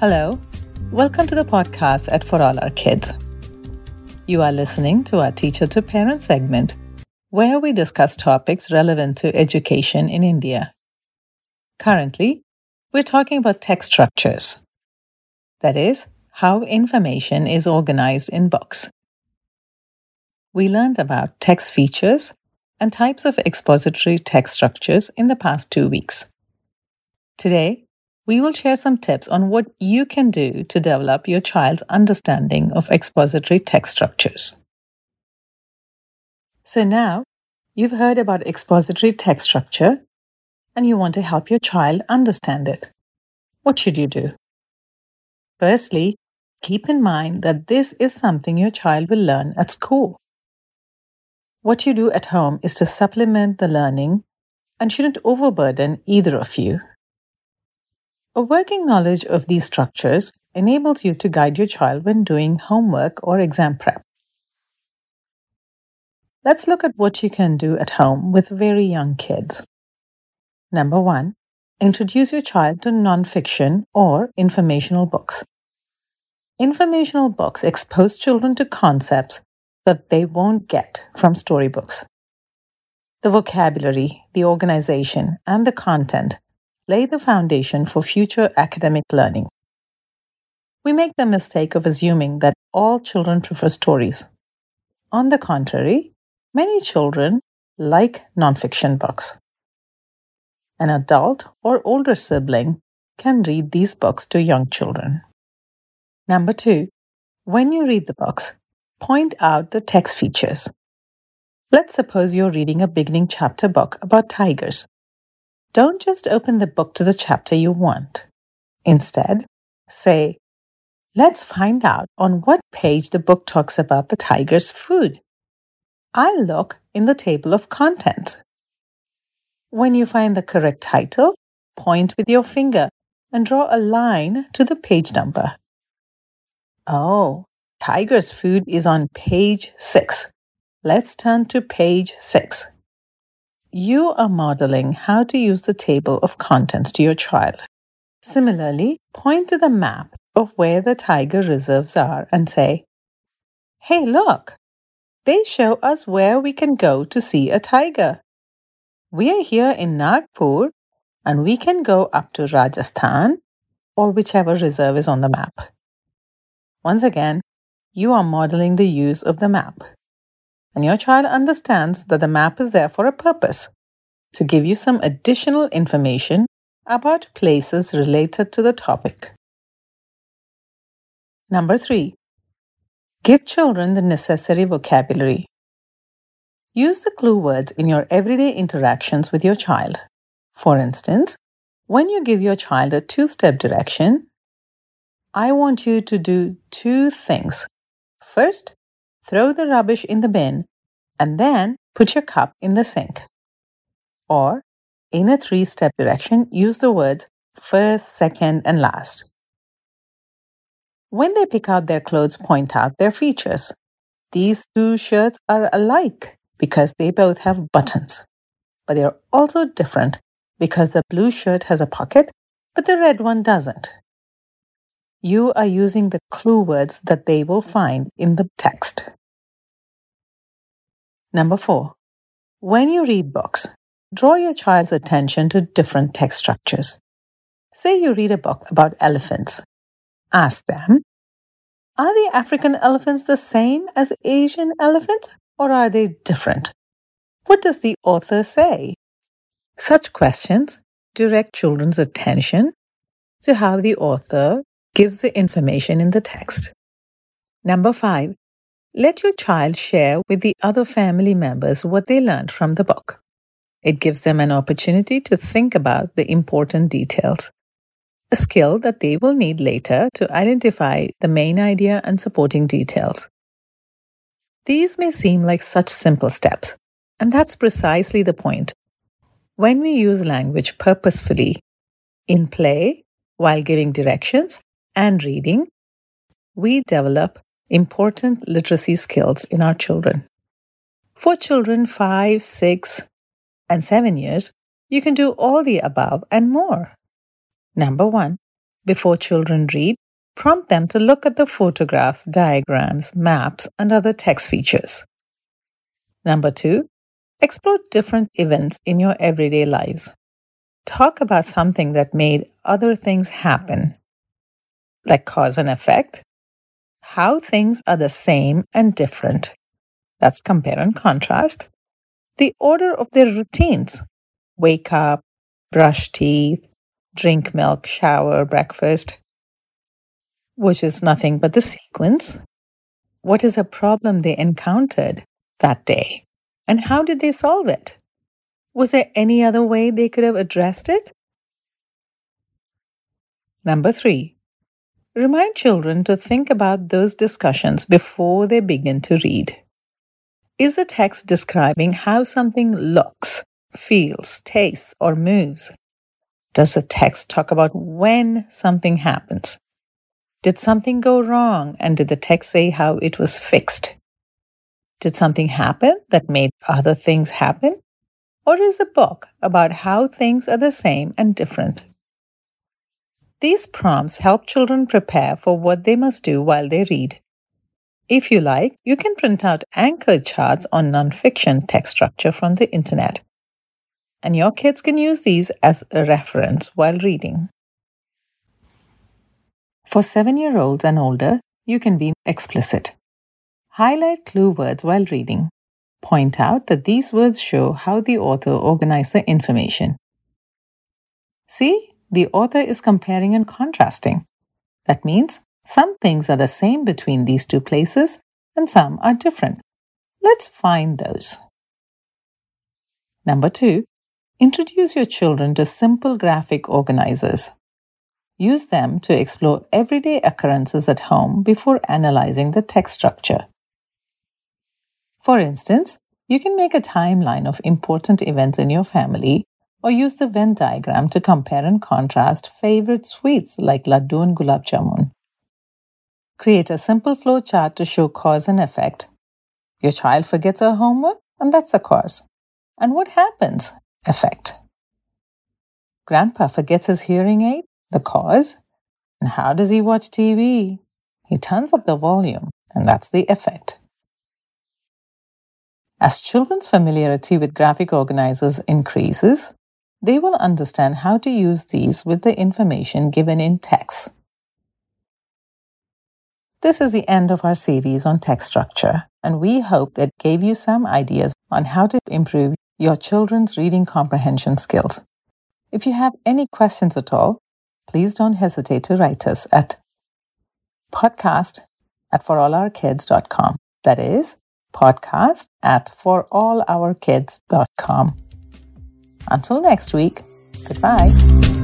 Hello, welcome to the podcast at For All Our Kids. You are listening to our Teacher to Parent segment, where we discuss topics relevant to education in India. Currently, we're talking about text structures. That is, how information is organized in books. We learned about text features and types of expository text structures in the past two weeks. Today, we will share some tips on what you can do to develop your child's understanding of expository text structures. So now, you've heard about expository text structure and you want to help your child understand it. What should you do? Firstly, keep in mind that this is something your child will learn at school. What you do at home is to supplement the learning and shouldn't overburden either of you. A working knowledge of these structures enables you to guide your child when doing homework or exam prep. Let's look at what you can do at home with very young kids. Number one, introduce your child to nonfiction or informational books. Informational books expose children to concepts that they won't get from storybooks. The vocabulary, the organization, and the content lay the foundation for future academic learning. We make the mistake of assuming that all children prefer stories. On the contrary, many children like nonfiction books. An adult or older sibling can read these books to young children. Number two, when you read the books, point out the text features. Let's suppose you're reading a beginning chapter book about tigers. Don't just open the book to the chapter you want. Instead, say, Let's find out on what page the book talks about the tiger's food. I look in the table of contents. When you find the correct title, point with your finger and draw a line to the page number. Oh, tiger's food is on page 6. Let's turn to page 6 you are modeling how to use the table of contents to your child. Similarly, point to the map of where the tiger reserves are and say, Hey, look, they show us where we can go to see a tiger. We are here in Nagpur and we can go up to Rajasthan or whichever reserve is on the map. Once again, you are modeling the use of the map and your child understands that the map is there for a purpose to give you some additional information about places related to the topic. Number three, give children the necessary vocabulary. Use the clue words in your everyday interactions with your child. For instance, when you give your child a two step direction, I want you to do two things. First, throw the rubbish in the bin, and then put your cup in the sink. Or, in a three step direction, use the words first, second, and last. When they pick out their clothes, point out their features. These two shirts are alike because they both have buttons, but they are also different because the blue shirt has a pocket, but the red one doesn't you are using the clue words that they will find in the text. Number four, when you read books, draw your child's attention to different text structures. Say you read a book about elephants. Ask them, are the African elephants the same as Asian elephants or are they different? What does the author say? Such questions direct children's attention to how the author gives the information in the text. Number five, let your child share with the other family members what they learned from the book. It gives them an opportunity to think about the important details, a skill that they will need later to identify the main idea and supporting details. These may seem like such simple steps, and that's precisely the point. When we use language purposefully, in play, while giving directions, and reading, we develop important literacy skills in our children. For children 5, 6, and 7 years, you can do all the above and more. Number one, before children read, prompt them to look at the photographs, diagrams, maps, and other text features. Number two, explore different events in your everyday lives. Talk about something that made other things happen, like cause and effect, how things are the same and different. That's compare and contrast. The order of their routines wake up, brush teeth, drink milk, shower, breakfast, which is nothing but the sequence. What is a problem they encountered that day? And how did they solve it? Was there any other way they could have addressed it? Number three, remind children to think about those discussions before they begin to read. Is the text describing how something looks, feels, tastes, or moves? Does the text talk about when something happens? Did something go wrong and did the text say how it was fixed? Did something happen that made other things happen? Or is the book about how things are the same and different? These prompts help children prepare for what they must do while they read. If you like, you can print out anchor charts on nonfiction text structure from the internet. And your kids can use these as a reference while reading. For seven year olds and older, you can be explicit. Highlight clue words while reading. Point out that these words show how the author organized the information. See, the author is comparing and contrasting. That means some things are the same between these two places and some are different. Let's find those. Number two, introduce your children to simple graphic organizers. Use them to explore everyday occurrences at home before analyzing the text structure. For instance, you can make a timeline of important events in your family or use the Venn diagram to compare and contrast favorite sweets like laddu and gulab jamun. Create a simple flow chart to show cause and effect. Your child forgets her homework, and that's the cause. And what happens? Effect. Grandpa forgets his hearing aid, the cause. And how does he watch TV? He turns up the volume, and that's the effect. As children's familiarity with graphic organizers increases, they will understand how to use these with the information given in text. This is the end of our series on text structure, and we hope that gave you some ideas on how to improve your children's reading comprehension skills. If you have any questions at all, please don't hesitate to write us at podcast at forallourkids.com. That is podcast at forallourkids.com. Until next week, goodbye.